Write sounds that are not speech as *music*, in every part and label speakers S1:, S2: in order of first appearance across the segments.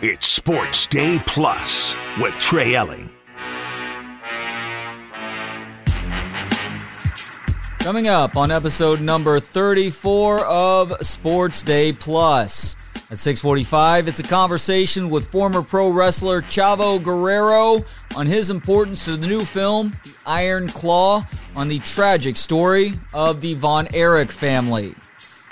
S1: It's Sports Day Plus with Trey Elling.
S2: Coming up on episode number 34 of Sports Day Plus. At 645, it's a conversation with former pro wrestler Chavo Guerrero on his importance to the new film, The Iron Claw, on the tragic story of the Von Erich family.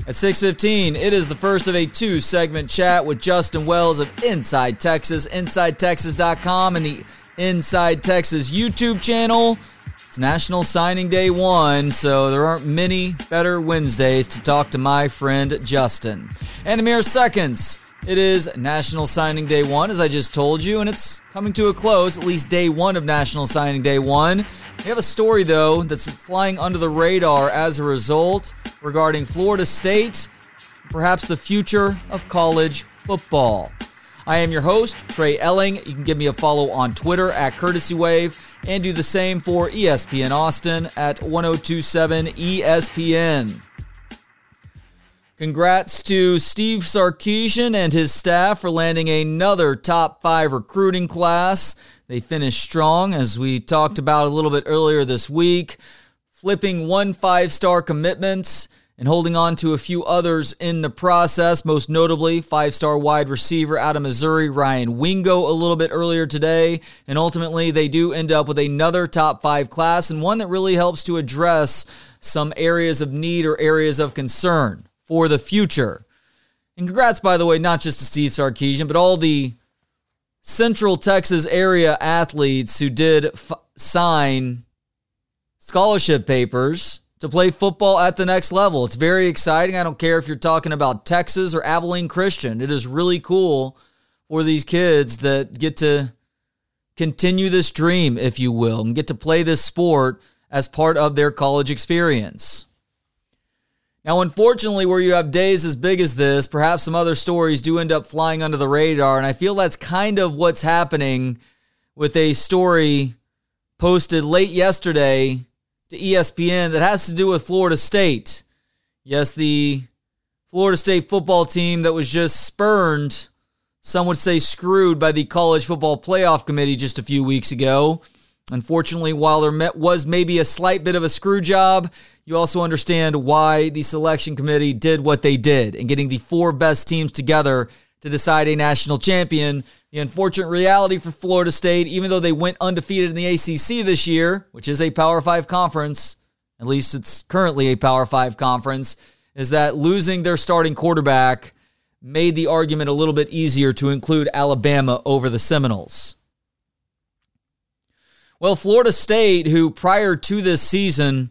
S2: At 6:15, it is the first of a two-segment chat with Justin Wells of Inside Texas, InsideTexas.com, and the Inside Texas YouTube channel. It's National Signing Day one, so there aren't many better Wednesdays to talk to my friend Justin. And a mere seconds, it is National Signing Day 1, as I just told you, and it's coming to a close, at least day one of National Signing Day 1. We have a story, though, that's flying under the radar as a result regarding Florida State, perhaps the future of college football. I am your host, Trey Elling. You can give me a follow on Twitter at Courtesy Wave and do the same for ESPN Austin at 1027 ESPN. Congrats to Steve Sarkisian and his staff for landing another top five recruiting class. They finished strong, as we talked about a little bit earlier this week, flipping one five star commitment and holding on to a few others in the process, most notably five star wide receiver out of Missouri, Ryan Wingo, a little bit earlier today. And ultimately, they do end up with another top five class and one that really helps to address some areas of need or areas of concern for the future. And congrats, by the way, not just to Steve Sarkisian, but all the Central Texas area athletes who did f- sign scholarship papers to play football at the next level. It's very exciting. I don't care if you're talking about Texas or Abilene Christian. It is really cool for these kids that get to continue this dream, if you will, and get to play this sport as part of their college experience. Now, unfortunately, where you have days as big as this, perhaps some other stories do end up flying under the radar. And I feel that's kind of what's happening with a story posted late yesterday to ESPN that has to do with Florida State. Yes, the Florida State football team that was just spurned, some would say screwed, by the College Football Playoff Committee just a few weeks ago. Unfortunately, while there was maybe a slight bit of a screw job, you also understand why the selection committee did what they did in getting the four best teams together to decide a national champion. The unfortunate reality for Florida State, even though they went undefeated in the ACC this year, which is a Power Five conference, at least it's currently a Power Five conference, is that losing their starting quarterback made the argument a little bit easier to include Alabama over the Seminoles. Well, Florida State, who prior to this season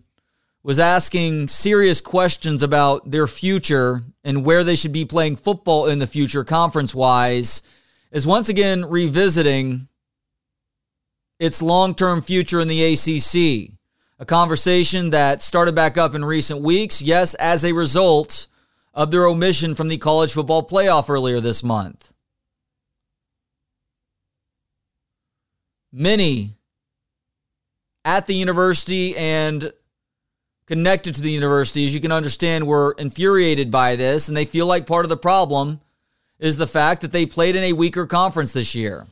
S2: was asking serious questions about their future and where they should be playing football in the future, conference wise, is once again revisiting its long term future in the ACC. A conversation that started back up in recent weeks, yes, as a result of their omission from the college football playoff earlier this month. Many at the university and connected to the university, as you can understand, were infuriated by this, and they feel like part of the problem is the fact that they played in a weaker conference this year.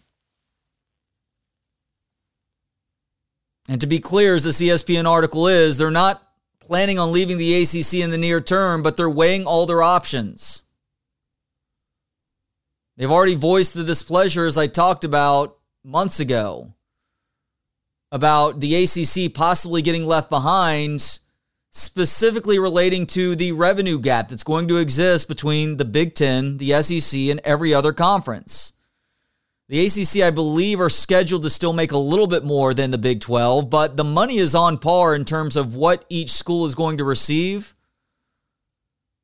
S2: And to be clear, as the ESPN article is, they're not planning on leaving the ACC in the near term, but they're weighing all their options. They've already voiced the displeasure, as I talked about months ago about the ACC possibly getting left behind, specifically relating to the revenue gap that's going to exist between the Big Ten, the SEC, and every other conference. The ACC, I believe, are scheduled to still make a little bit more than the Big 12, but the money is on par in terms of what each school is going to receive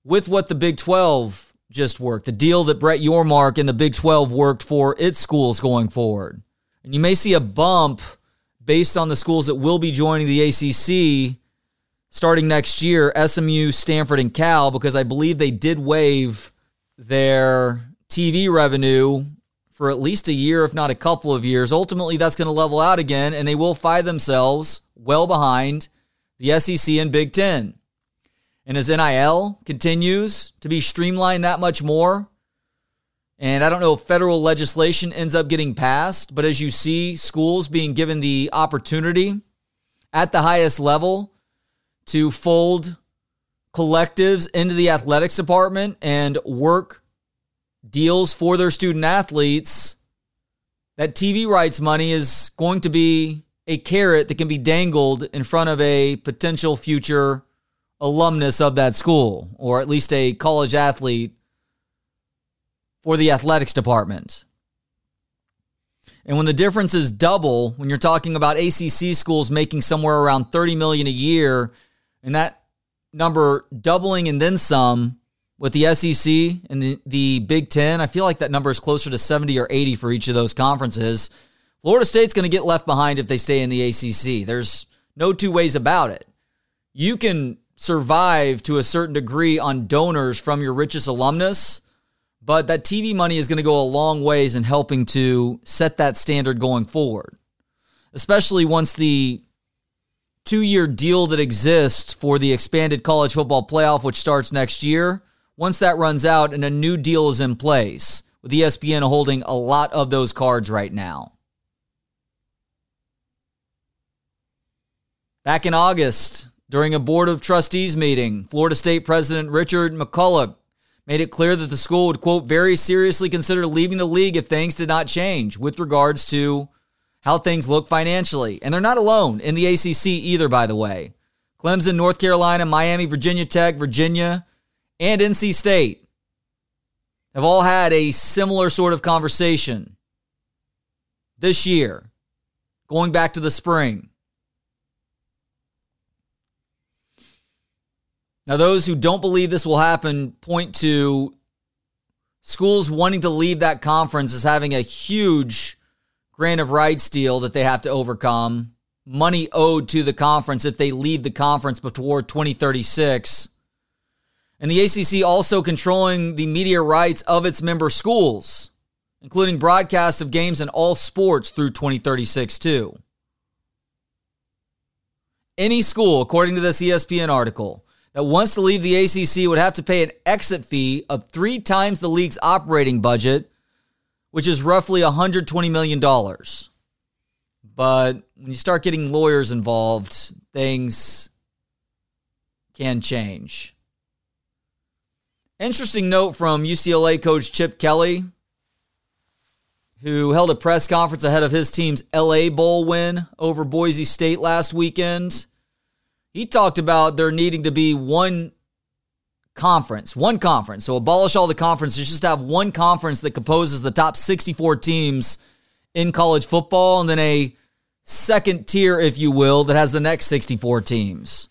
S2: with what the Big 12 just worked, the deal that Brett Yormark and the Big 12 worked for its schools going forward. And you may see a bump based on the schools that will be joining the ACC starting next year SMU, Stanford, and Cal, because I believe they did waive their TV revenue for at least a year, if not a couple of years. Ultimately, that's going to level out again, and they will find themselves well behind the SEC and Big Ten. And as NIL continues to be streamlined that much more, And I don't know if federal legislation ends up getting passed, but as you see schools being given the opportunity at the highest level to fold collectives into the athletics department and work deals for their student athletes, that TV rights money is going to be a carrot that can be dangled in front of a potential future alumnus of that school, or at least a college athlete for the athletics department. And when the difference is double, when you're talking about ACC schools making somewhere around 30 million a year, and that number doubling and then some with the SEC and the, the Big Ten, I feel like that number is closer to 70 or 80 for each of those conferences. Florida State's going to get left behind if they stay in the ACC. There's no two ways about it. You can survive to a certain degree on donors from your richest alumnus, but that TV money is going to go a long ways in helping to set that standard going forward, especially once the two year deal that exists for the expanded college football playoff, which starts next year, once that runs out and a new deal is in place, with ESPN holding a lot of those cards right now. Back in August, during a Board of Trustees meeting, Florida State President Richard McCullough made it clear that the school would, quote, very seriously consider leaving the league if things did not change with regards to how things look financially. And they're not alone in the ACC either, by the way. Clemson, North Carolina, Miami, Virginia Tech, Virginia, and NC State have all had a similar sort of conversation this year, going back to the spring. Now, those who don't believe this will happen point to schools wanting to leave that conference as having a huge grant of rights deal that they have to overcome, money owed to the conference if they leave the conference before 2036. And the ACC also controlling the media rights of its member schools, including broadcasts of games in all sports through 2036, too. Any school, according to this ESPN article, that wants to leave the ACC would have to pay an exit fee of three times the league's operating budget, which is roughly $120 million. But when you start getting lawyers involved, things can change. Interesting note from UCLA coach Chip Kelly, who held a press conference ahead of his team's LA Bowl win over Boise State last weekend. He talked about there needing to be one conference, one conference. So abolish all the conferences, just have one conference that composes the top 64 teams in college football, and then a second tier, if you will, that has the next 64 teams.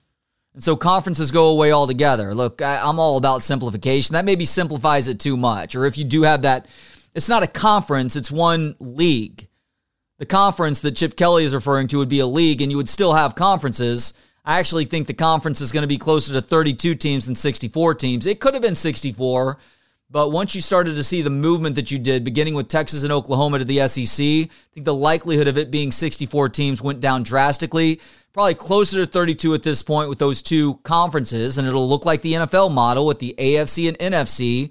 S2: And so conferences go away altogether. Look, I, am all about simplification. That maybe simplifies it too much. Or if you do have that, it's not a conference, it's one league. The conference that Chip Kelly is referring to would be a league, and you would still have conferences I actually think the conference is going to be closer to 32 teams than 64 teams. It could have been 64, but once you started to see the movement that you did, beginning with Texas and Oklahoma to the SEC, I think the likelihood of it being 64 teams went down drastically. Probably closer to 32 at this point with those two conferences, and it'll look like the NFL model with the AFC and NFC.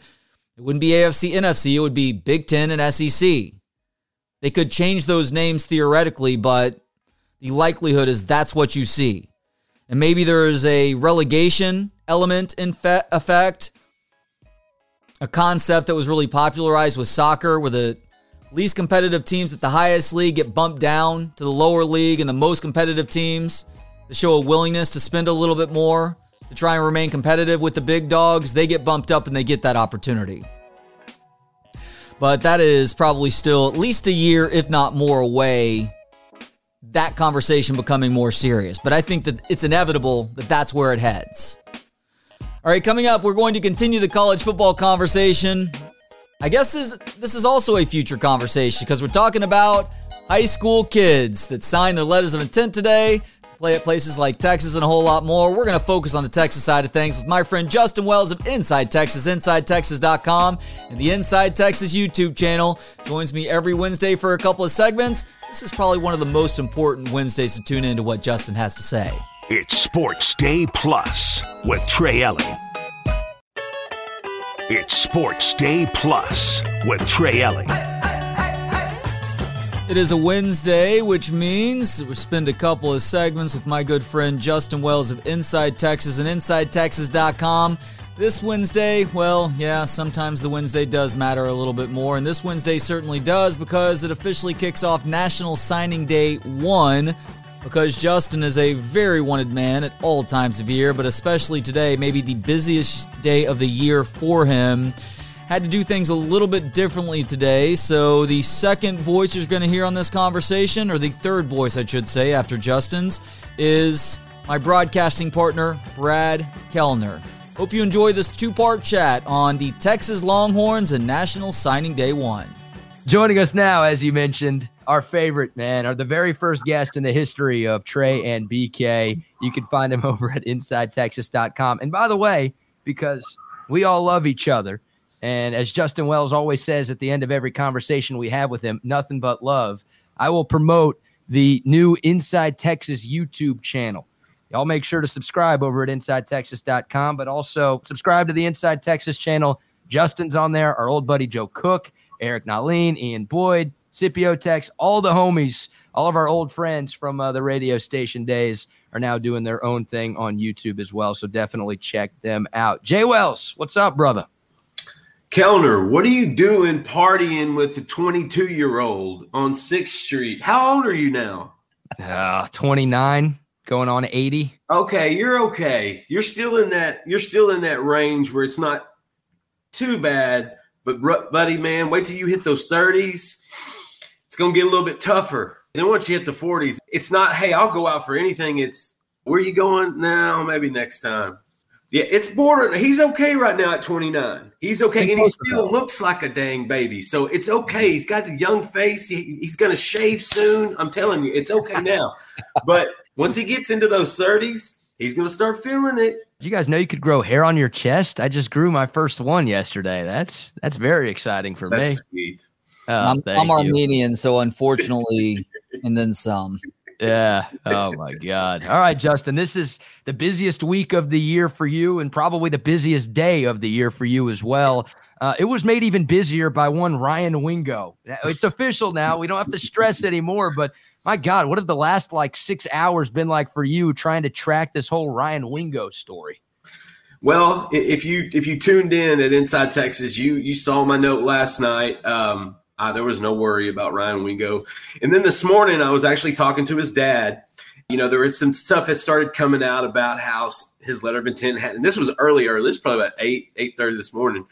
S2: It wouldn't be AFC, NFC, it would be Big Ten and SEC. They could change those names theoretically, but the likelihood is that's what you see and maybe there is a relegation element in fe- effect. A concept that was really popularized with soccer, where the least competitive teams at the highest league get bumped down to the lower league, and the most competitive teams to show a willingness to spend a little bit more to try and remain competitive with the big dogs, they get bumped up and they get that opportunity. But that is probably still at least a year, if not more, away that conversation becoming more serious. But I think that it's inevitable that that's where it heads. All right, coming up, we're going to continue the college football conversation. I guess this, this is also a future conversation because we're talking about high school kids that signed their letters of intent today play at places like Texas and a whole lot more. We're going to focus on the Texas side of things with my friend Justin Wells of Inside Texas, InsideTexas.com, and the Inside Texas YouTube channel. Joins me every Wednesday for a couple of segments. This is probably one of the most important Wednesdays to tune into what Justin has to say.
S1: It's Sports Day Plus with Trey Elling. It's Sports Day Plus with Trey Elling.
S2: It is a Wednesday, which means we spend a couple of segments with my good friend Justin Wells of Inside Texas and InsideTexas.com. This Wednesday, well, yeah, sometimes the Wednesday does matter a little bit more, and this Wednesday certainly does because it officially kicks off National Signing Day 1. Because Justin is a very wanted man at all times of year, but especially today, maybe the busiest day of the year for him had to do things a little bit differently today. So, the second voice you're going to hear on this conversation, or the third voice, I should say, after Justin's, is my broadcasting partner, Brad Kellner. Hope you enjoy this two part chat on the Texas Longhorns and National Signing Day 1.
S3: Joining us now, as you mentioned, our favorite man, are the very first guest in the history of Trey and BK. You can find him *laughs* over at InsideTexas.com. And by the way, because we all love each other, and as Justin Wells always says at the end of every conversation we have with him, nothing but love, I will promote the new Inside Texas YouTube channel. Y'all make sure to subscribe over at InsideTexas.com, but also subscribe to the Inside Texas channel. Justin's on there, our old buddy Joe Cook, Eric Nahlin, Ian Boyd, Scipio Tex, all the homies, all of our old friends from uh, the radio station days are now doing their own thing on YouTube as well. So definitely check them out. Jay Wells, what's up, brother?
S4: Kellner, what are you doing partying with the 22 year old on 6th Street? How old are you now?
S3: Uh, 29 going on 80.
S4: Okay, you're okay. You're still in that you're still in that range where it's not too bad, but buddy man, wait till you hit those 30s. It's going to get a little bit tougher. And then once you hit the 40s, it's not hey, I'll go out for anything. It's where are you going now? Maybe next time. Yeah, it's border. He's okay right now at 29. He's okay, and he still looks like a dang baby. So it's okay. Mm-hmm. He's got the young face. He, he's going to shave soon. I'm telling you, it's okay now. *laughs* but once he gets into those 30s, he's going to start feeling it.
S3: Did you guys know you could grow hair on your chest? I just grew my first one yesterday. That's that's very exciting for
S4: that's
S3: me.
S4: Sweet.
S2: Oh, I'm, I'm Armenian, so unfortunately, and then some.
S3: Yeah. Oh my God. All right, Justin. This is the busiest week of the year for you, and probably the busiest day of the year for you as well. Uh, it was made even busier by one Ryan Wingo. It's official now. We don't have to stress anymore, but my God, what have the last like six hours been like for you trying to track this whole Ryan Wingo story?
S4: Well, if you if you tuned in at Inside Texas, you you saw my note last night. Um, uh, there was no worry about Ryan Wingo, and then this morning I was actually talking to his dad. You know, there was some stuff that started coming out about how his letter of intent had, and this was earlier. This was probably about eight eight thirty this morning.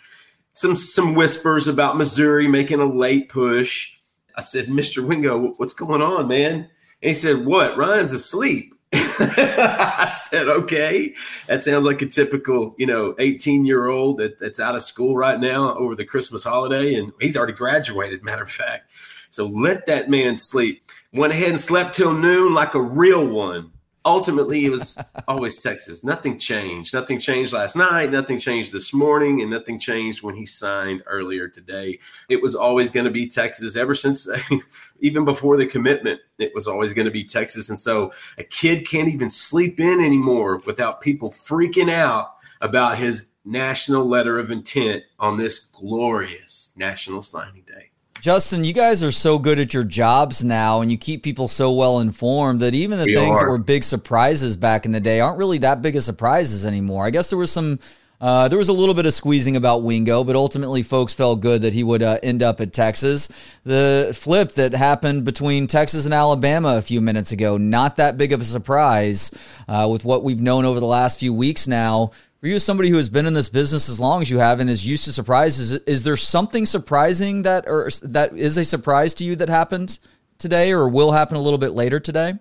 S4: Some some whispers about Missouri making a late push I said, Mr. Wingo, what's going on, man? And he said, What? Ryan's asleep. *laughs* I said, okay, that sounds like a typical, you know, 18 year old that, that's out of school right now over the Christmas holiday. And he's already graduated, matter of fact. So let that man sleep. Went ahead and slept till noon like a real one ultimately it was always Texas. Nothing changed. Nothing changed last night. Nothing changed this morning, and nothing changed when he signed earlier today. It was always going to be Texas ever since, *laughs* even before the commitment. It was always going to be Texas, and so a kid can't even sleep in anymore without people freaking out about his national letter of intent on this glorious National Signing Day.
S2: Justin, you guys are so good at your jobs now and you keep people so well informed that even the we things are. that were big surprises back in the day aren't really that big of surprises anymore. I guess there was some uh, there was a little bit of squeezing about Wingo, but ultimately folks felt good that he would uh, end up at Texas. The flip that happened between Texas and Alabama a few minutes ago, not that big of a surprise uh, with what we've known over the last few weeks now for you as somebody who has been in this business as long as you have and is used to surprises, is there something surprising that or that is a surprise to you that happened today or will happen a little bit later today?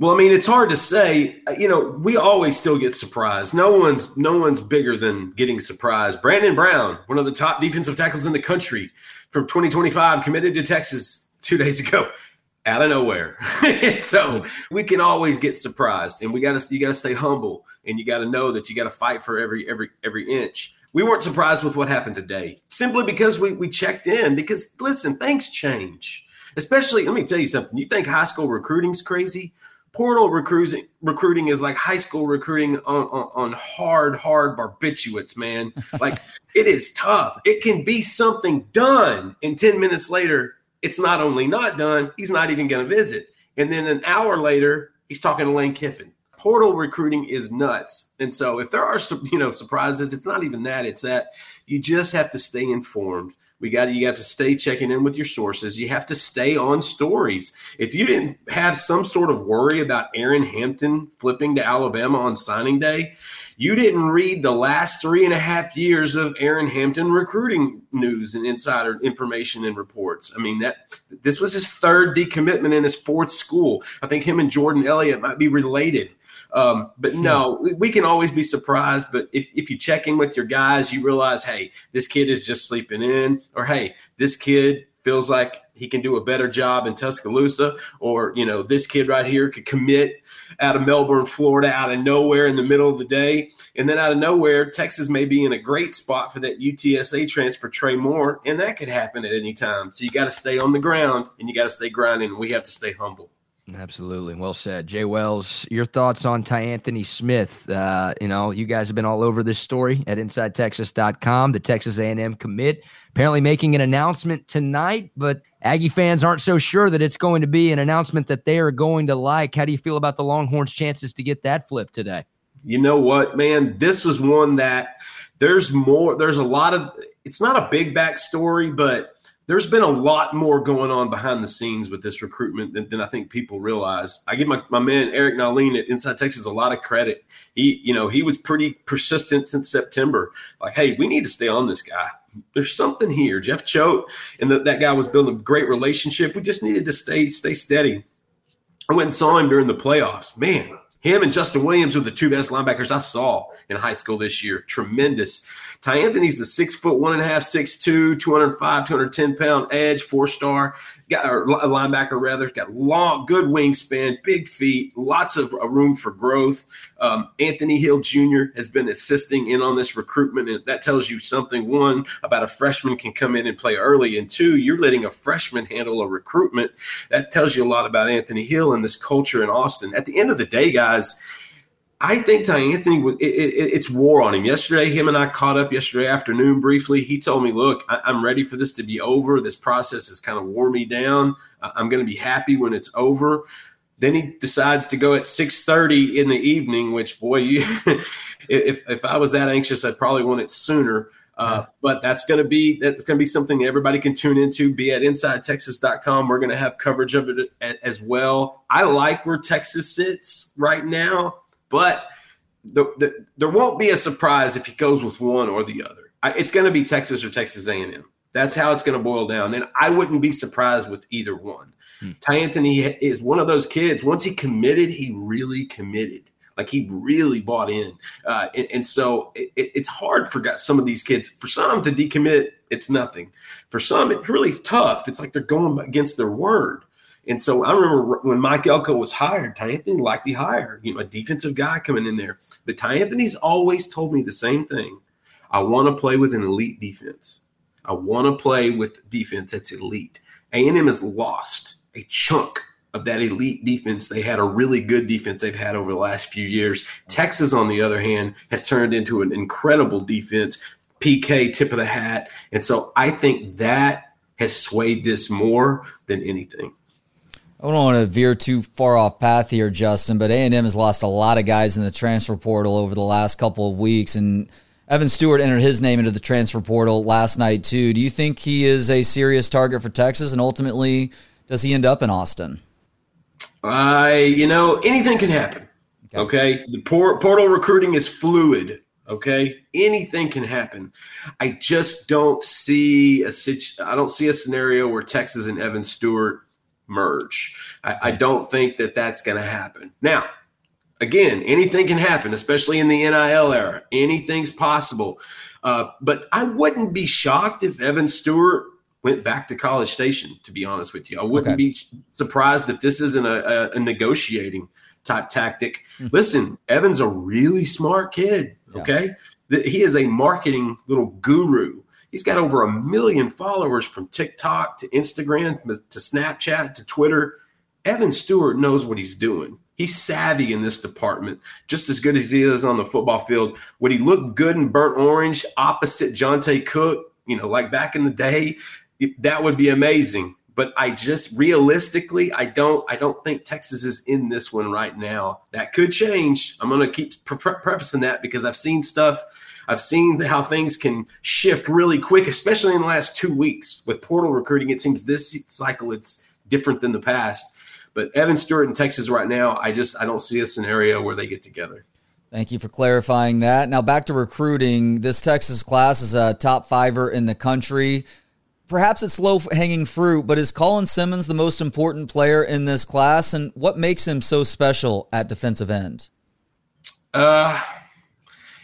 S4: Well, I mean, it's hard to say. Uh, you know, we always still get surprised. No one's no one's bigger than getting surprised. Brandon Brown, one of the top defensive tackles in the country, from 2025, committed to Texas two days ago out of nowhere. *laughs* so hmm. we can always get surprised, and we got to you got to stay humble, and you got to know that you got to fight for every every every inch. We weren't surprised with what happened today, simply because we we checked in. Because listen, things change. Especially, let me tell you something. You think high school recruiting's crazy? portal recruiting recruiting is like high school recruiting on, on, on hard, hard barbiturates, man. like *laughs* it is tough. It can be something done, and 10 minutes later, it's not only not done, he's not even going to visit. And then an hour later, he's talking to Lane Kiffin. Portal recruiting is nuts. And so if there are some, you know, surprises, it's not even that. It's that you just have to stay informed. We got to, you have to stay checking in with your sources. You have to stay on stories. If you didn't have some sort of worry about Aaron Hampton flipping to Alabama on signing day, you didn't read the last three and a half years of Aaron Hampton recruiting news and insider information and reports. I mean, that this was his third decommitment in his fourth school. I think him and Jordan Elliott might be related. Um, but no, we can always be surprised. But if, if you check in with your guys, you realize, hey, this kid is just sleeping in, or hey, this kid feels like he can do a better job in Tuscaloosa, or you know, this kid right here could commit out of Melbourne, Florida, out of nowhere in the middle of the day, and then out of nowhere, Texas may be in a great spot for that UTSA transfer, Trey Moore, and that could happen at any time. So you got to stay on the ground and you got to stay grinding. We have to stay humble.
S3: Absolutely. Well said. Jay Wells, your thoughts on Tyanthony Smith? Uh, you know, you guys have been all over this story at InsideTexas.com. The Texas A&M commit apparently making an announcement tonight, but Aggie fans aren't so sure that it's going to be an announcement that they are going to like. How do you feel about the Longhorns' chances to get that flip today?
S4: You know what, man? This was one that there's more, there's a lot of, it's not a big backstory, but – there's been a lot more going on behind the scenes with this recruitment than, than I think people realize. I give my, my man Eric Nahlin at Inside Texas a lot of credit. He, you know, he was pretty persistent since September. Like, hey, we need to stay on this guy. There's something here. Jeff Choate and the, that guy was building a great relationship. We just needed to stay stay steady. I went and saw him during the playoffs. Man, him and Justin Williams were the two best linebackers I saw in high school this year. Tremendous. Tyanthony's a six foot one and a half, six two, 205, 210 pound edge, four star, got or linebacker rather, got long, good wingspan, big feet, lots of uh, room for growth. Um, Anthony Hill Jr. has been assisting in on this recruitment, and that tells you something. One about a freshman can come in and play early, and two, you're letting a freshman handle a recruitment. That tells you a lot about Anthony Hill and this culture in Austin. At the end of the day, guys I think Tyanthony was it, it, it's war on him. Yesterday, him and I caught up yesterday afternoon briefly. He told me, "Look, I, am ready for this to be over. This process has kind of wore me down. I'm going to be happy when it's over." Then he decides to go at 6:30 in the evening. Which, boy, you, *laughs* if if I was that anxious, I'd probably want it sooner. Uh, but that's going to be that's going to be something everybody can tune into. Be at InsideTexas.com. We're going to have coverage of it as well. I like where Texas sits right now. But the, the, there won't be a surprise if he goes with one or the other. I, it's going to be Texas or Texas A&M. That's how it's going to boil down. And I wouldn't be surprised with either one. Hmm. Tyanthony is one of those kids. Once he committed, he really committed. Like he really bought in. Uh, and, and, so it, it's hard for some of these kids. For some to decommit, it's nothing. For some, it's really tough. It's like they're going against their word. And so I remember when Mike Elko was hired, Ty Anthony liked the hire, you know, a defensive guy coming in there. But Ty Anthony's always told me the same thing. I want to play with an elite defense. I want to play with defense that's elite. A&M has lost a chunk of that elite defense. They had a really good defense they've had over the last few years. Texas, on the other hand, has turned into an incredible defense. PK, tip of the hat. And so I think that has swayed this more than anything.
S2: I don't want to veer too far off path here, Justin, but A&M has lost a lot of guys in the transfer portal over the last couple of weeks, and Evan Stewart entered his name into the transfer portal last night too. Do you think he is a serious target for Texas, and ultimately, does he end up in Austin?
S4: I, you know, anything can happen. Okay, okay? the portal recruiting is fluid. Okay, anything can happen. I just don't see a situ- I don't see a scenario where Texas and Evan Stewart merge. I, I don't think that that's going to happen. Now, again, anything can happen, especially in the NIL era. Anything's possible. Uh, but I wouldn't be shocked if Evan Stewart went back to College Station, to be honest with you. I wouldn't okay. be surprised if this isn't a, a, a negotiating type tactic. Mm-hmm. Listen, Evan's a really smart kid. Okay. Yeah. He is a marketing little guru. He's got over a million followers from TikTok to Instagram to Snapchat to Twitter. Evan Stewart knows what he's doing. He's savvy in this department, just as good as he is on the football field. Would he look good in burnt orange opposite Johntay Cook? You know, like back in the day, that would be amazing. But I just realistically, I don't, I don't think Texas is in this one right now. That could change. I'm going to keep pre- prefacing that because I've seen stuff. I've seen how things can shift really quick, especially in the last two weeks with portal recruiting. It seems this cycle it's different than the past but Evan Stewart in Texas right now, I just I don't see a scenario where they get together.
S2: Thank you for clarifying that. Now back to recruiting. This Texas class is a top fiver in the country. Perhaps it's low hanging fruit, but is Colin Simmons the most important player in this class? And what makes him so special at defensive end?
S4: Uh,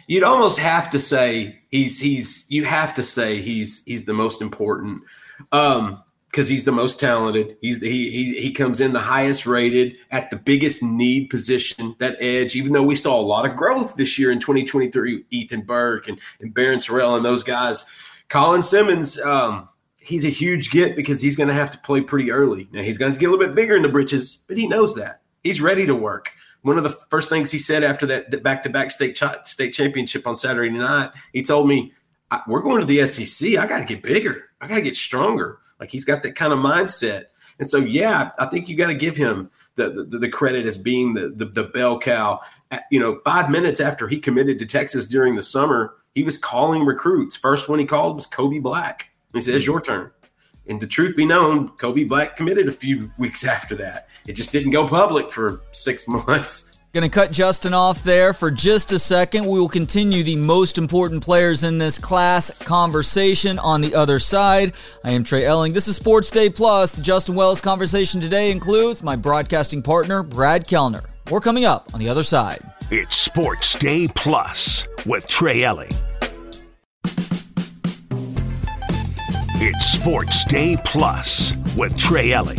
S4: you'd almost have to say he's he's you have to say he's he's the most important. Um, because he's the most talented. He's the, he, he he comes in the highest rated at the biggest need position, that edge. Even though we saw a lot of growth this year in 2023, Ethan Burke and, and Barryn Sorrell and those guys. Colin Simmons, um, he's a huge get because he's going to have to play pretty early. Now he's going to get a little bit bigger in the britches, but he knows that he's ready to work. One of the first things he said after that back-to-back state ch- state championship on Saturday night, he told me, "We're going to the SEC. I got to get bigger. I got to get stronger." Like he's got that kind of mindset. And so, yeah, I think you got to give him the, the, the credit as being the, the, the bell cow. You know, five minutes after he committed to Texas during the summer, he was calling recruits. First one he called was Kobe Black. He says, "Your turn." And the truth be known, Kobe Black committed a few weeks after that. It just didn't go public for six *laughs* months.
S2: Going to cut Justin off there for just a second. We will continue the most important players in this class conversation on the other side. I am Trey Elling. This is Sports Day Plus. The Justin Wells conversation today includes my broadcasting partner, Brad Kellner. We're coming up on the other side.
S1: It's Sports Day Plus with Trey Elling. It's Sports Day Plus with Trey Elling.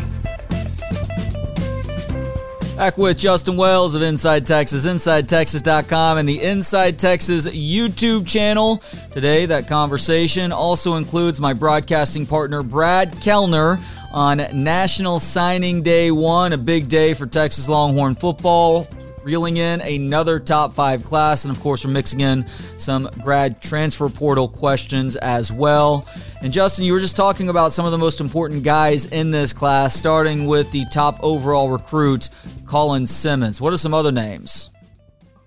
S2: Back with Justin Wells of Inside Texas, InsideTexas.com, and the Inside Texas YouTube channel. Today, that conversation also includes my broadcasting partner, Brad Kellner, on National Signing Day 1, a big day for Texas Longhorn football reeling in another top five class. And of course, we're mixing in some grad transfer portal questions as well. And Justin, you were just talking about some of the most important guys in this class, starting with the top overall recruit, Colin Simmons. What are some other names?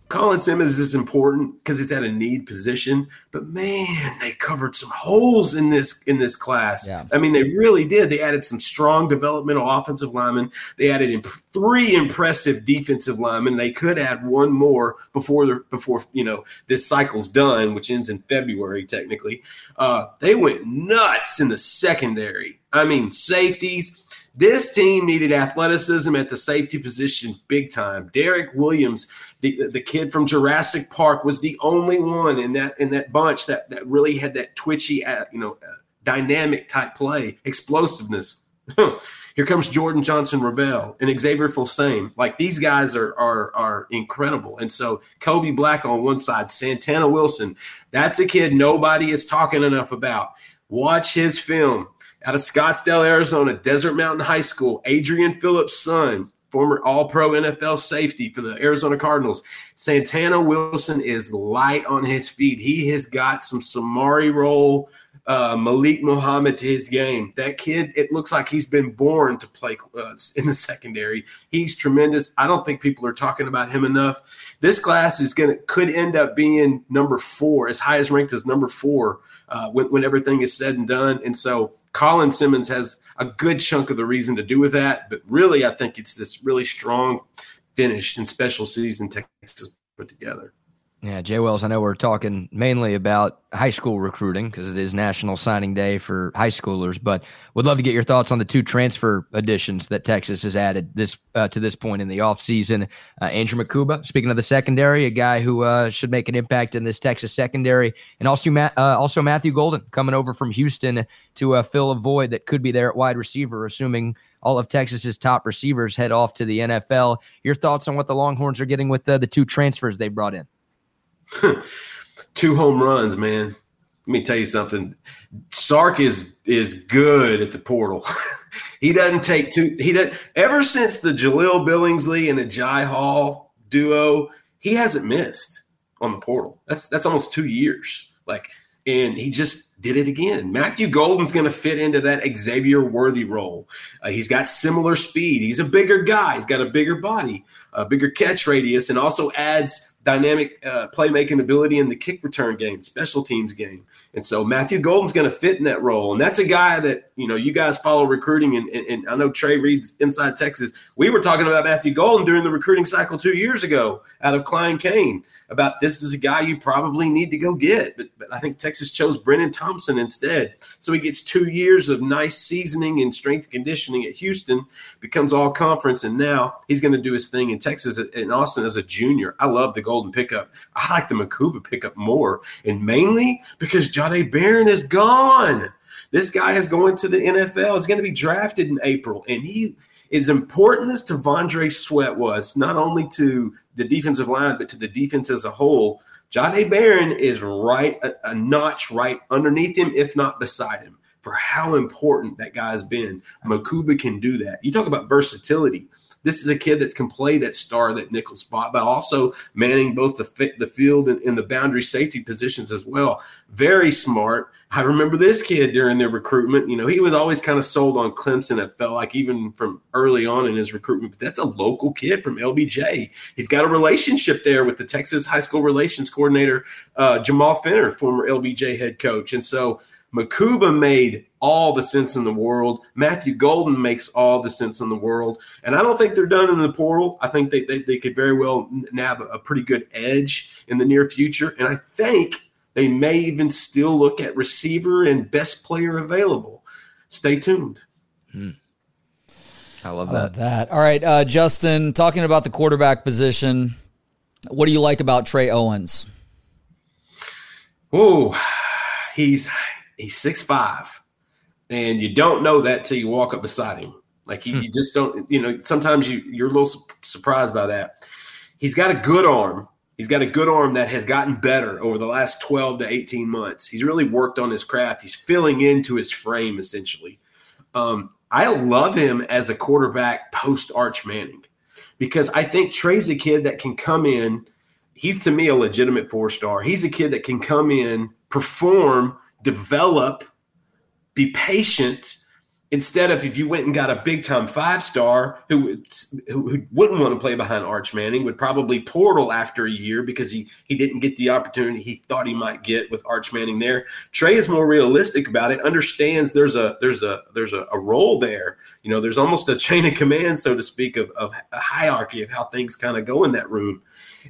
S4: Colin Simmons is important because it's at a need position, but man, they covered some holes in this in this class. Yeah. I mean, they really did. They added some strong developmental offensive linemen. They added imp- three impressive defensive linemen. They could add one more before before you know this cycle's done, which ends in February technically. Uh, they went nuts in the secondary. I mean, safeties this team needed athleticism at the safety position big time. Derek Williams, the, the kid from Jurassic Park, was the only one in that in that bunch that, that really had that twitchy, uh, you know, uh, dynamic type play, explosiveness. *laughs* Here comes Jordan Johnson-Rubell and Xavier Filsaime. Like these guys are are are incredible. And so Kobe Black on one side, Santana Wilson, that's a kid nobody is talking enough about. Watch his film out of Scottsdale, Arizona, Desert Mountain High School, Adrian Phillips' son, former All Pro NFL safety for the Arizona Cardinals. Santana Wilson is light on his feet. He has got some Samari Rolle, uh, Malik Muhammad to his game. That kid, it looks like he's been born to play uh, *laughs* in the secondary. He's tremendous. I don't think people are talking about him enough. This class is gonna could end up being number four, as high as ranked as number four uh, when, when everything is said and done. And so Colin Simmons has a good chunk of the reason to do with that. But really, I think it's this really strong finish and special season Texas put together.
S3: Yeah, Jay Wells, I know we're talking mainly about high school recruiting because it is National Signing Day for high schoolers, but would love to get your thoughts on the two transfer additions that Texas has added this uh, to this point in the offseason. Uh, Andrew Mukuba, speaking of the secondary, a guy who uh, should make an impact in this Texas secondary, and also, uh, also Matthew Golden coming over from Houston to uh, fill a void that could be there at wide receiver, assuming all of Texas's top receivers head off to the NFL. Your thoughts on what the Longhorns are getting with uh, the two transfers they brought in? *laughs*
S4: two home runs, man. Let me tell you something. Sark is is good at the portal. *laughs* He doesn't take two. He does ever since the Jahleel Billingsley and the Jai Hall duo. He hasn't missed on the portal. That's that's almost two years. Like, and he just did it again. Matthew Golden's going to fit into that Xavier Worthy role. Uh, he's got similar speed. He's a bigger guy. He's got a bigger body, a bigger catch radius, and also adds dynamic uh, playmaking ability in the kick return game, special teams game. And so Matthew Golden's going to fit in that role. And that's a guy that, you know, you guys follow recruiting. And, and, and, I know Trey reads Inside Texas. We were talking about Matthew Golden during the recruiting cycle two years ago out of Klein Cain about this is a guy you probably need to go get. But, but I think Texas chose Brennan Thompson instead. So he gets two years of nice seasoning and strength conditioning at Houston, becomes all conference. And now he's going to do his thing in Texas in Austin as a junior. I love the Golden pickup. I like the Mukuba pickup more. And mainly because Jahdae Barron is gone. This guy is going to the NFL. He's going to be drafted in April. And he as important as T'Vondre Sweat was, not only to the defensive line, but to the defense as a whole, Jahdae Barron is right a, a, notch right underneath him, if not beside him, for how important that guy has been. Mukuba can do that. You talk about versatility. This is a kid that can play that star, that nickel spot, but also manning both the the field and, and the boundary safety positions as well. Very smart. I remember this kid during their recruitment. You know, he was always kind of sold on Clemson. It felt like even from early on in his recruitment. But that's a local kid from LBJ. He's got a relationship there with the Texas high school relations coordinator, uh, Jamal Fenner, former LBJ head coach. And so Mukuba made all the sense in the world. Matthew Golden makes all the sense in the world. And I don't think they're done in the portal. I think they, they, they could very well nab a pretty good edge in the near future. And I think they may even still look at receiver and best player available. Stay tuned.
S3: Hmm. I love that.
S2: that. All right, uh, Justin, talking about the quarterback position, what do you like about Trey Owens?
S4: Oh, he's he's six five, and you don't know that till you walk up beside him. Like you, hmm. you just don't. You know, sometimes you you're a little su- surprised by that. He's got a good arm. He's got a good arm that has gotten better over the last 12 to 18 months. He's really worked on his craft. He's filling into his frame essentially. Um, I love him as a quarterback post Arch Manning because I think Trey's a kid that can come in. He's to me a legitimate four star. He's a kid that can come in, perform, develop, be patient instead of if you went and got a big time five star who, who, who wouldn't want to play behind Arch Manning would probably portal after a year because he he didn't get the opportunity he thought he might get with Arch Manning there. Trey is more realistic about it, understands there's a there's a there's a, a role there. You know, there's almost a chain of command, so to speak, of, of a hierarchy of how things kind of go in that room.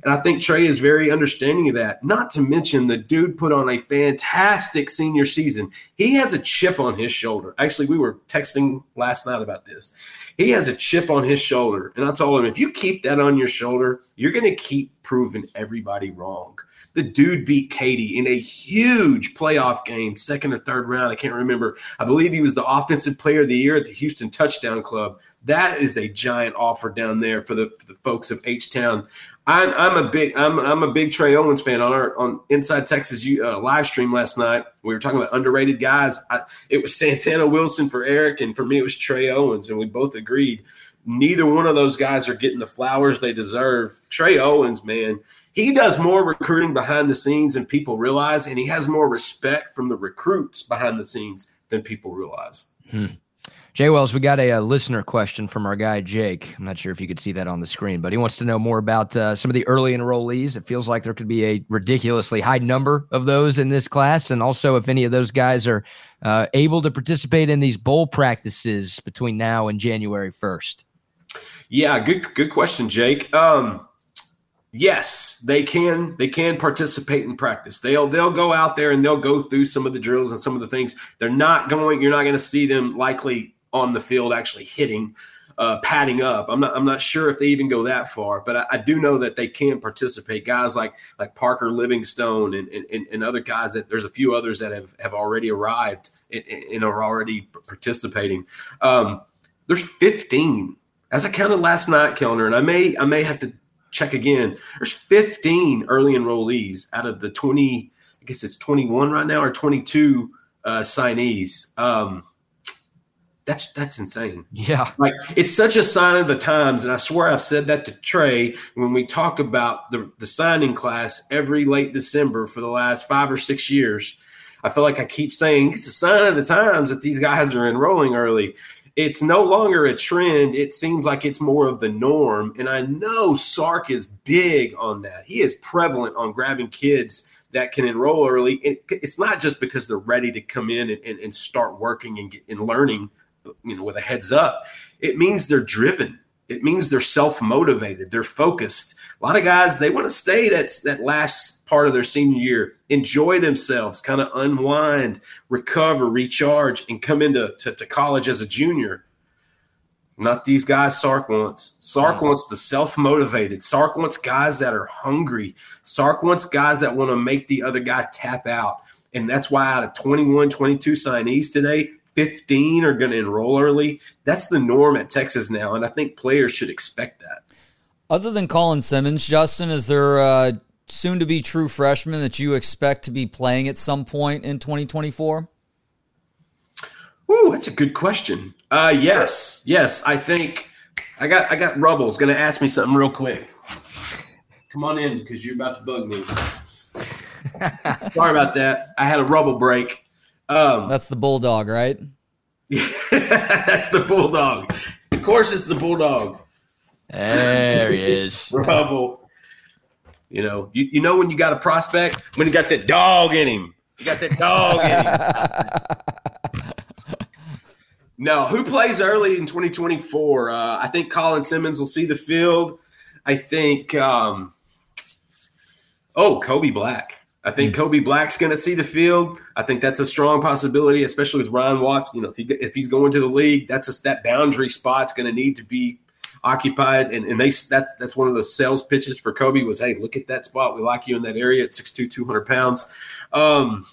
S4: And I think Trey is very understanding of that. Not to mention the dude put on a fantastic senior season. He has a chip on his shoulder. Actually, we were texting last night about this. He has a chip on his shoulder. And I told him, if you keep that on your shoulder, you're going to keep proving everybody wrong. The dude beat Katy in a huge playoff game, second or third round. I can't remember. I believe he was the offensive player of the year at the Houston Touchdown Club. That is a giant offer down there for the, for the folks of H Town. I'm, I'm a big I'm, I'm a big Trey Owens fan on our on Inside Texas uh, live stream last night. We were talking about underrated guys. I, it was *laughs* Santana Wilson for Eric, and for me it was Trey Owens, and we both agreed neither one of those guys are getting the flowers they deserve. Trey Owens, man, he does more recruiting behind the scenes than people realize, and he has more respect from the recruits behind the scenes than people realize.
S3: Hmm. Jay Wells, we got a, a, listener question from our guy Jake. I'm not sure if you could see that on the screen, but he wants to know more about uh, some of the early enrollees. It feels like there could be a ridiculously high number of those in this class, and also if any of those guys are uh, able to participate in these bowl practices between now and January 1st.
S4: Yeah, good good question, Jake. Um, yes, they can they can participate in practice. They'll they'll go out there and they'll go through some of the drills and some of the things. They're not going. You're not going to see them likely on the field actually hitting, uh, padding up. I'm not I'm not sure if they even go that far, but I, I do know that they can participate. Guys like like Parker Livingstone and and, and other guys that there's a few others that have have already arrived and, and are already participating. Um, there's 15 as I counted last night, Kellner, and I may I may have to check again. There's 15 early enrollees out of the 20, I guess it's 21 right now or 22 uh, signees. Um, That's that's insane.
S3: Yeah.
S4: Like it's such a sign of the times. And I swear I've said that to Trey when we talk about the, the signing class every late December for the last five or six years. I feel like I keep saying it's a sign of the times that these guys are enrolling early. It's no longer a trend. It seems like it's more of the norm. And I know Sark is big on that. He is prevalent on grabbing kids that can enroll early. And it's not just because they're ready to come in and, and, and start working and, get, and learning you know with a heads up it means they're driven. It means they're self-motivated. They're focused. A lot of guys they want to stay that that last part of their senior year enjoy themselves kind of unwind recover recharge and come into to, to college as a junior. Not these guys sark wants. Sark mm. wants the self-motivated. Sark wants guys that are hungry. Sark wants guys that want to make the other guy tap out. And that's why out of 21 22 signees today 15 are going to enroll early. That's the norm at Texas now, and I think players should expect that.
S2: Other than Colin Simmons, Justin, is there a soon to be true freshman that you expect to be playing at some point in 2024?
S4: Ooh, that's a good question. Uh, yes, yes. I think I got I got Rubble's going to ask me something real quick. Come on in because you're about to bug me. *laughs* Sorry about that. I had a rubble break.
S2: Um, That's the bulldog, right? *laughs*
S4: That's the bulldog. Of course, it's the bulldog.
S3: There he *laughs* is.
S4: Rubble. You know, you, you know when you got a prospect when you got that dog in him. You got that dog in him. *laughs* no, who plays early in 2024? Uh, I think Colin Simmons will see the field. I think. Um, oh, Kobe Black. I think mm Kobe Black's going to see the field. I think that's a strong possibility, especially with Ryan Watts. You know, if, he, if he's going to the league, that's a, that boundary spot's going to need to be occupied. And, and they that's that's one of the sales pitches for Kobe was, hey, look at that spot. We like you in that area at 6'2", 200 pounds. Um,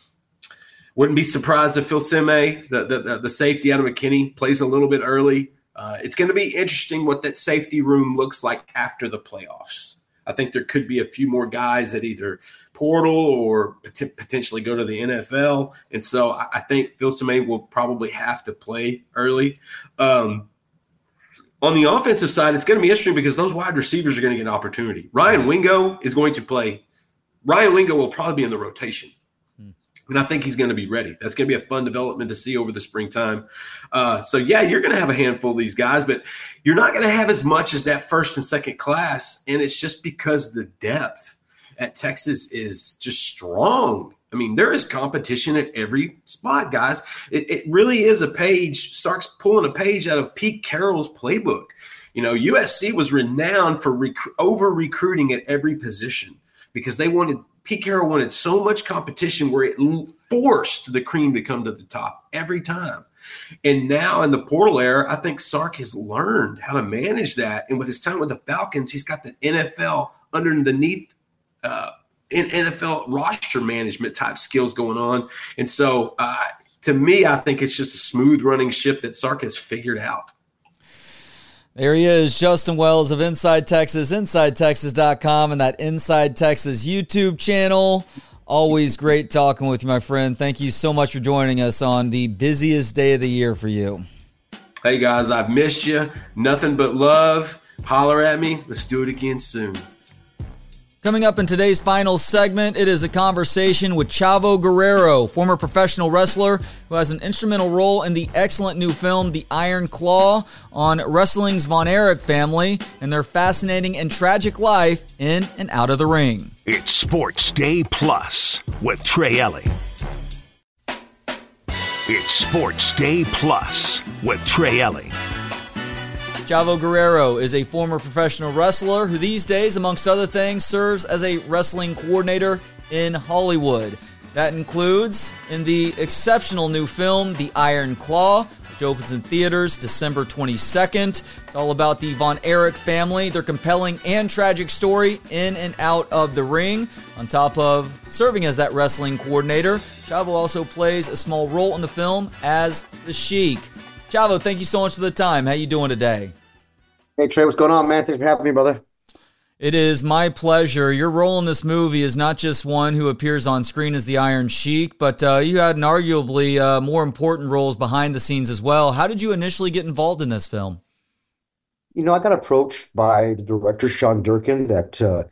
S4: wouldn't be surprised if Filsaime, the, the, the safety out of McKinney, plays a little bit early. Uh, it's going to be interesting what that safety room looks like after the playoffs. I think there could be a few more guys that either portal or pot- potentially go to the NFL. And so I, I think Filsaime will probably have to play early. Um, on the offensive side, it's going to be interesting because those wide receivers are going to get an opportunity. Ryan Wingo is going to play. Ryan Wingo will probably be in the rotation. Hmm. And I think he's going to be ready. That's going to be a fun development to see over the springtime. Uh, so, yeah, you're going to have a handful of these guys, but you're not going to have as much as that first and second class. And it's just because the depth at Texas is just strong. I mean, there is competition at every spot, guys. It, it really is a page, starts pulling a page out of Pete Carroll's playbook. You know, USC was renowned for rec- over recruiting at every position because they wanted, Pete Carroll wanted so much competition where it forced the cream to come to the top every time. And now in the portal era, I think Sark has learned how to manage that. And with his time with the Falcons, he's got the NFL underneath uh, in NFL roster management type skills going on. And so, uh, to me, I think it's just a smooth running ship that Sark has figured out.
S2: There he is, Justin Wells of Inside Texas, InsideTexas.com, and that Inside Texas YouTube channel. Always great talking with you, my friend. Thank you so much for joining us on the busiest day of the year for you.
S4: Hey, guys, I've missed you. Nothing but love. Holler at me. Let's do it again soon.
S2: Coming up in today's final segment, it is a conversation with Chavo Guerrero, former professional wrestler who has an instrumental role in the excellent new film The Iron Claw on wrestling's Von Erich family and their fascinating and tragic life in and out of the ring.
S1: It's Sports Day Plus with Trey Elling. It's Sports Day Plus with Trey Elling.
S2: Chavo Guerrero is a former professional wrestler who these days, amongst other things, serves as a wrestling coordinator in Hollywood. That includes in the exceptional new film, The Iron Claw, which opens in theaters December 22nd. It's all about the Von Erich family, their compelling and tragic story in and out of the ring. On top of serving as that wrestling coordinator, Chavo also plays a small role in the film as the Sheik. Chavo, thank you so much for the time. How are you doing today?
S5: Hey Trey, what's going on, man? Thanks for having me, brother.
S2: It is my pleasure. Your role in this movie is not just one who appears on screen as the Iron Sheik, but uh, you had an arguably uh, more important roles behind the scenes as well. How did you initially get involved in this film?
S5: You know, I got approached by the director Sean Durkin that uh,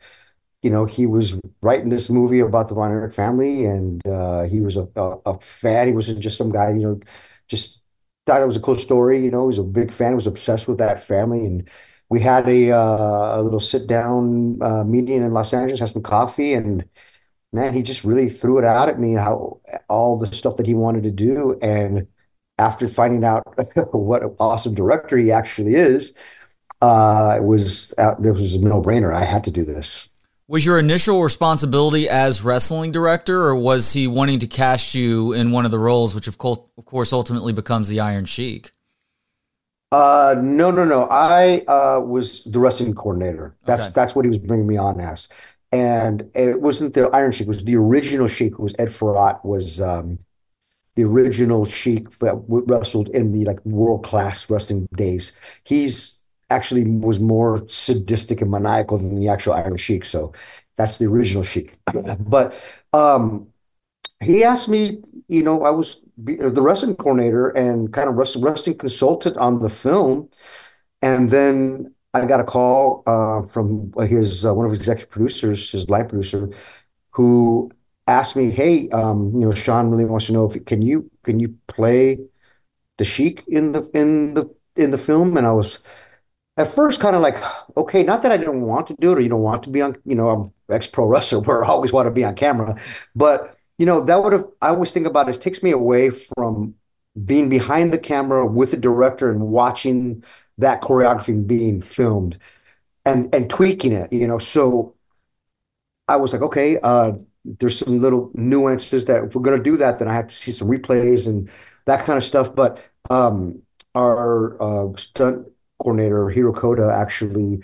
S5: you know he was writing this movie about the Von Erich family, and uh, he was a, a, a fan. He wasn't just some guy, you know, just thought it was a cool story. You know, he was a big fan. Was obsessed with that family and we had a, uh, a little sit down uh, meeting in Los Angeles, had some coffee, and man, he just really threw it out at me how all the stuff that he wanted to do. And after finding out *laughs* what an awesome director he actually is, uh, it was uh, this was a no brainer. I had to do this.
S2: Was your initial responsibility as wrestling director, or was he wanting to cast you in one of the roles, which of course, of course ultimately becomes the Iron Sheik?
S5: Uh, no, no, no. I uh, was the wrestling coordinator. That's okay. that's what he was bringing me on as. And it wasn't the Iron Sheik. It was the original Sheik. Who was Ed Farhat was um, the original Sheik that wrestled in the like world class wrestling days. He's actually was more sadistic and maniacal than the actual Iron Sheik. So that's the original Sheik. *clears throat* but um, he asked me, you know, I was the wrestling coordinator and kind of wrestling, wrestling consultant on the film. And then I got a call uh, from his uh, one of his executive producers, his line producer, who asked me, "Hey, um, you know, Sean really wants to know if can you can you play the Sheik in the in the in the film?" And I was at first kind of like, "Okay, not that I don't want to do it or you don't want to be on, you know, I'm ex pro wrestler *laughs* where I always want to be on camera, but." you know, that would have, I always think about it, it takes me away from being behind the camera with the director and watching that choreography being filmed and and tweaking it, you know. So I was like, okay, uh, there's some little nuances that if we're gonna do that, then I have to see some replays and that kind of stuff. But um, our uh, stunt coordinator, Hiro Koda, actually,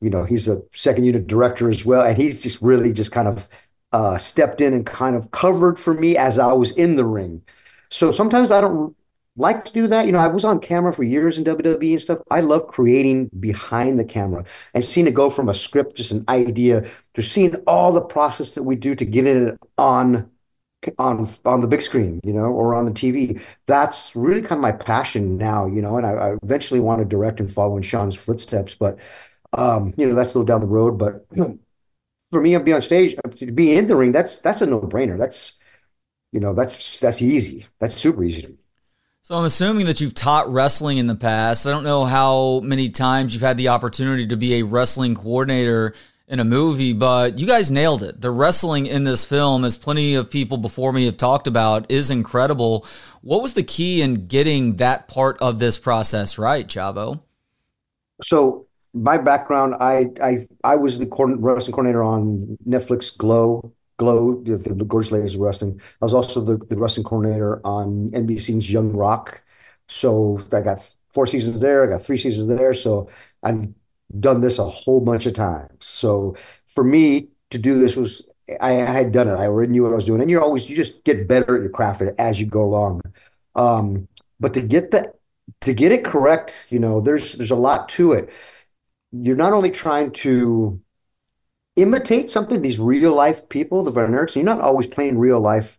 S5: you know, he's a second unit director as well, and he's just really just kind of uh, stepped in and kind of covered for me as I was in the ring. So sometimes I don't like to do that. You know, I was on camera for years in WWE and stuff. I love creating behind the camera and seeing it go from a script, just an idea, to seeing all the process that we do to get it on on on the big screen, you know, or on the TV. That's really kind of my passion now, you know, and I, I eventually want to direct and follow in Sean's footsteps, but um, you know, that's a little down the road. But you *clears throat* know, for me to be on stage, to be in the ring, that's that's a no brainer. That's you know that's that's easy. That's super easy to me.
S2: So I'm assuming that you've taught wrestling in the past. I don't know how many times you've had the opportunity to be a wrestling coordinator in a movie, but you guys nailed it. The wrestling in this film, as plenty of people before me have talked about, is incredible. What was the key in getting that part of this process right, Chavo?
S5: So my background, I I I was the wrestling coordinator on Netflix Glow. Glow, the, Gorgeous Ladies of Wrestling. I was also the, the wrestling coordinator on NBC's Young Rock. So I got four seasons there. I got three seasons there. So I've done this a whole bunch of times. So for me to do this was I, had done it. I already knew what I was doing. And you're always you just get better at your craft as you go along. Um, but to get the to get it correct, you know, there's there's a lot to it you're not only trying to imitate something, these real life people, the Erichs, you're not always playing real life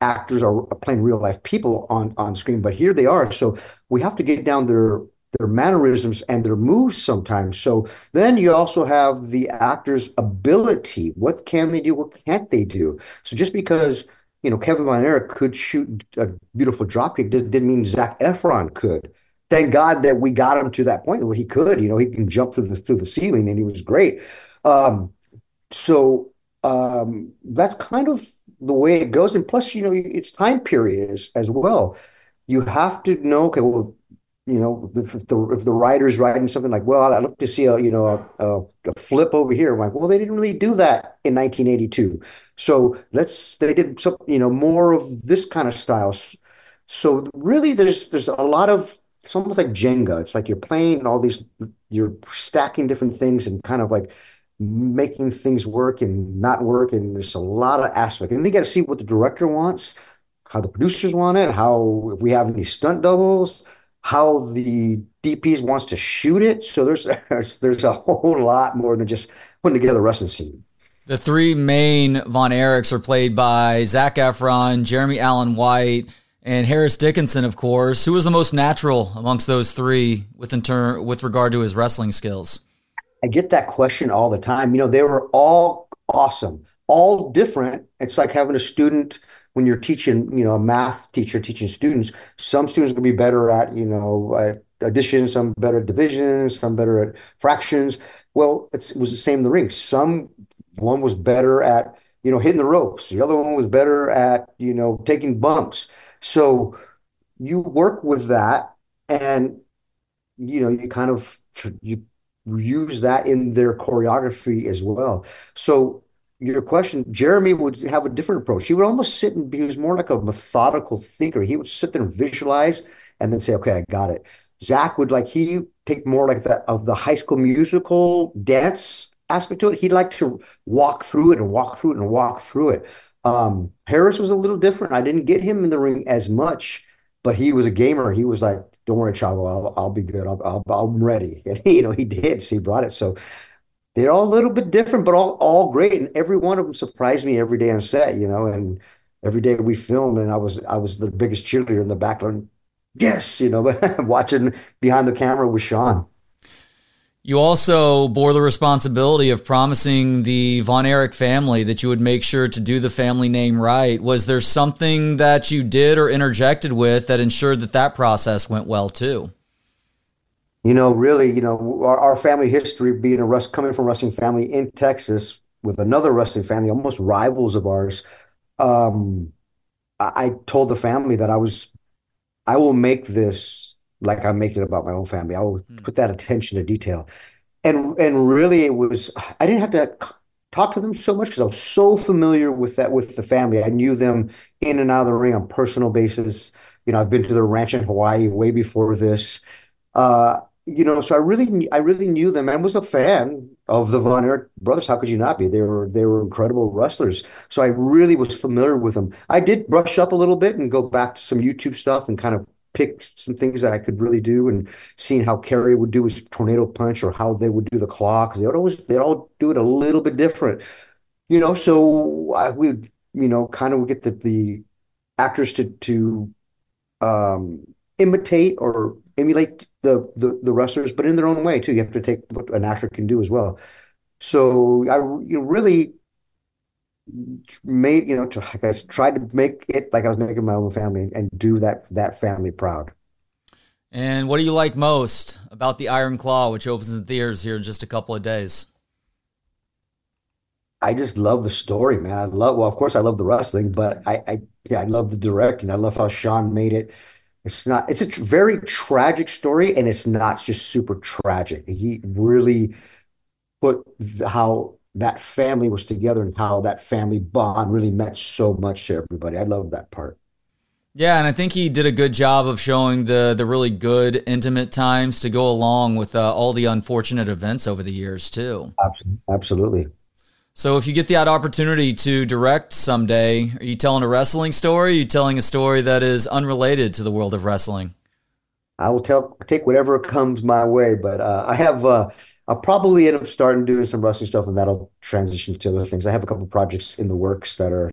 S5: actors or playing real life people on, on screen, but here they are. So we have to get down their their mannerisms and their moves sometimes. So then you also have the actor's ability. What can they do? What can't they do? So just because you know Kevin Von Erich could shoot a beautiful dropkick didn't mean Zac Efron could thank God that we got him to that point where he could, you know, he can jump through the through the ceiling and he was great. Um, so um, that's kind of the way it goes. And plus, you know, it's time period as, as well. You have to know, okay, well, you know, if the if the writer's writing something like, well, I'd love to see a you know a, a, flip over here. I'm like, well, they didn't really do that in 1982. So let's they did some you know more of this kind of style. So really, there's there's a lot of it's almost like Jenga. It's like you're playing all these, you're stacking different things and kind of like making things work and not work. And there's a lot of aspect. And you got to see what the director wants, how the producers want it, how if we have any stunt doubles, how the DPs wants to shoot it. So there's *laughs* there's, there's a whole lot more than just putting together a wrestling scene.
S2: The three main Von Erichs are played by Zac Efron, Jeremy Allen White, and Harris Dickinson, of course. Who was the most natural amongst those three with in turn with regard to his wrestling skills?
S5: I get that question all the time. You know, they were all awesome, all different. It's like having a student when you're teaching, you know, a math teacher teaching students. Some students are going to be better at, you know, addition, some better at division, some better at fractions. Well, it was the same in the ring. Some one was better at, you know, hitting the ropes. The other one was better at, you know, taking bumps. So you work with that and you know, you kind of you use that in their choreography as well. So your question, Jeremy would have a different approach. He would almost sit and be, he was more like a methodical thinker. He would sit there and visualize and then say, okay, I got it. Zac would like, he take more like that of the high school musical dance aspect to it. He'd like to walk through it and walk through it and walk through it. Um, Harris was a little different. I didn't get him in the ring as much, but he was a gamer. He was like, don't worry, Chavo, I'll, I'll be good. I'll, i am ready. *laughs* And, you know, he did. So he brought it. So they're all a little bit different, but all, all great. And every one of them surprised me every day on set, you know, and every day we filmed and I was, I was the biggest cheerleader in the background. Yes. You know, *laughs* watching behind the camera with Sean.
S2: You also bore the responsibility of promising the Von Erich family that you would make sure to do the family name right. Was there something that you did or interjected with that ensured that that process went well too?
S5: You know, really, you know, our, our family history being a rest, coming from wrestling family in Texas with another wrestling family, almost rivals of ours. Um, I, I told the family that I was, I will make this like I'm making it about my own family. I will mm. put that attention to detail. And and really it was I didn't have to talk to them so much because I was so familiar with that with the family. I knew them in and out of the ring on personal basis. You know, I've been to their ranch in Hawaii way before this. Uh, you know, so I really I really knew them and was a fan of the Von Erich brothers. How could you not be? They were they were incredible wrestlers. So I really was familiar with them. I did brush up a little bit and go back to some YouTube stuff and kind of pick some things that I could really do and seeing how Kerry would do his tornado punch or how they would do the claw because they would always they'd all do it a little bit different, you know. So I would you know kind of get the the actors to to um, imitate or emulate the, the the wrestlers, but in their own way too. You have to take what an actor can do as well. So I you know really made you know I tried to make it like I was making my own family and do that that family proud.
S2: And what do you like most about the Iron Claw, which opens in theaters here in just a couple of days?
S5: I just love the story, man. I love well, of course, I love the wrestling, but I, I yeah, I love the directing. I love how Sean made it. It's not. It's a tr- very tragic story, and it's not just super tragic. He really put the, how that family was together and how that family bond really meant so much to everybody. I love that part.
S2: Yeah, and I think he did a good job of showing the the really good intimate times to go along with uh, all the unfortunate events over the years too.
S5: Absolutely.
S2: So, if you get the odd opportunity to direct someday, are you telling a wrestling story? Are you telling a story that is unrelated to the world of wrestling?
S5: I will tell take whatever comes my way, but uh, I have. Uh, I'll probably end up starting doing some wrestling stuff, and that'll transition to other things. I have a couple projects in the works that are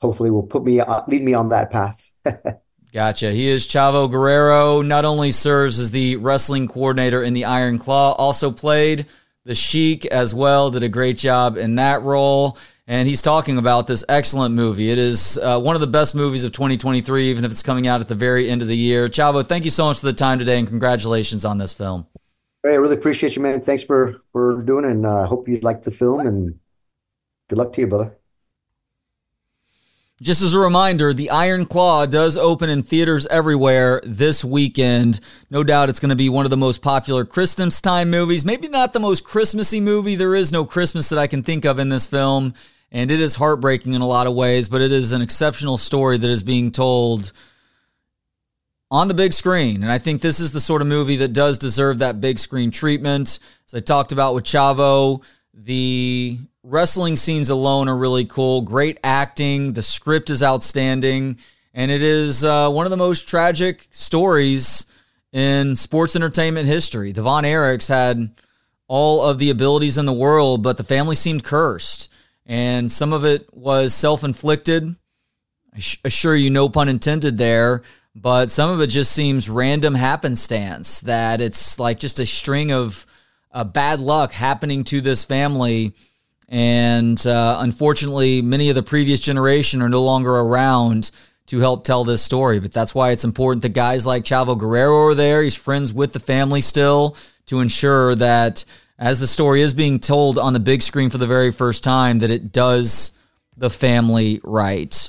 S5: hopefully will put me uh, lead me on that path. *laughs*
S2: gotcha. He is Chavo Guerrero. Not only serves as the wrestling coordinator in the Iron Claw, also played the Sheik as well. Did a great job in that role. And he's talking about this excellent movie. It is uh, one of the best movies of 2023, even if it's coming out at the very end of the year. Chavo, thank you so much for the time today, and congratulations on this film.
S5: Hey, I really appreciate you, man. Thanks for for doing it, and I uh, hope you like the film. And good luck to you, brother.
S2: Just as a reminder, The Iron Claw does open in theaters everywhere this weekend. No doubt it's going to be one of the most popular Christmas time movies. Maybe not the most Christmassy movie. There is no Christmas that I can think of in this film, and it is heartbreaking in a lot of ways, but it is an exceptional story that is being told on the big screen. And I think this is the sort of movie that does deserve that big screen treatment. As I talked about with Chavo, the wrestling scenes alone are really cool. Great acting. The script is outstanding. And it is uh, one of the most tragic stories in sports entertainment history. The Von Erichs had all of the abilities in the world, but the family seemed cursed. And some of it was self inflicted. I assure you, no pun intended there. But some of it just seems random happenstance that it's like just a string of uh, bad luck happening to this family. And uh, unfortunately, many of the previous generation are no longer around to help tell this story. But that's why it's important that guys like Chavo Guerrero are there. He's friends with the family still to ensure that as the story is being told on the big screen for the very first time, that it does the family right.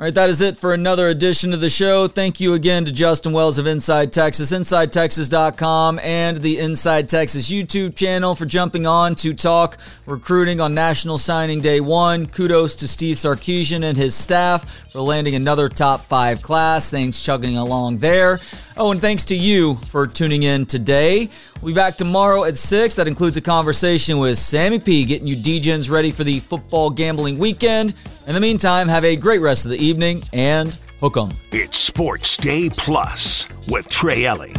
S2: All right, that is it for another edition of the show. Thank you again to Justin Wells of Inside Texas, InsideTexas.com, and the Inside Texas YouTube channel for jumping on to talk recruiting on National Signing Day 1. Kudos to Steve Sarkisian and his staff for landing another top five class. Thanks chugging along there. Oh, and thanks to you for tuning in today. We'll be back tomorrow at 6. That includes a conversation with Sammy P, getting you DJs ready for the football gambling weekend. In the meantime, have a great rest of the evening and hook 'em.
S1: It's Sports Day Plus with Trey Elling.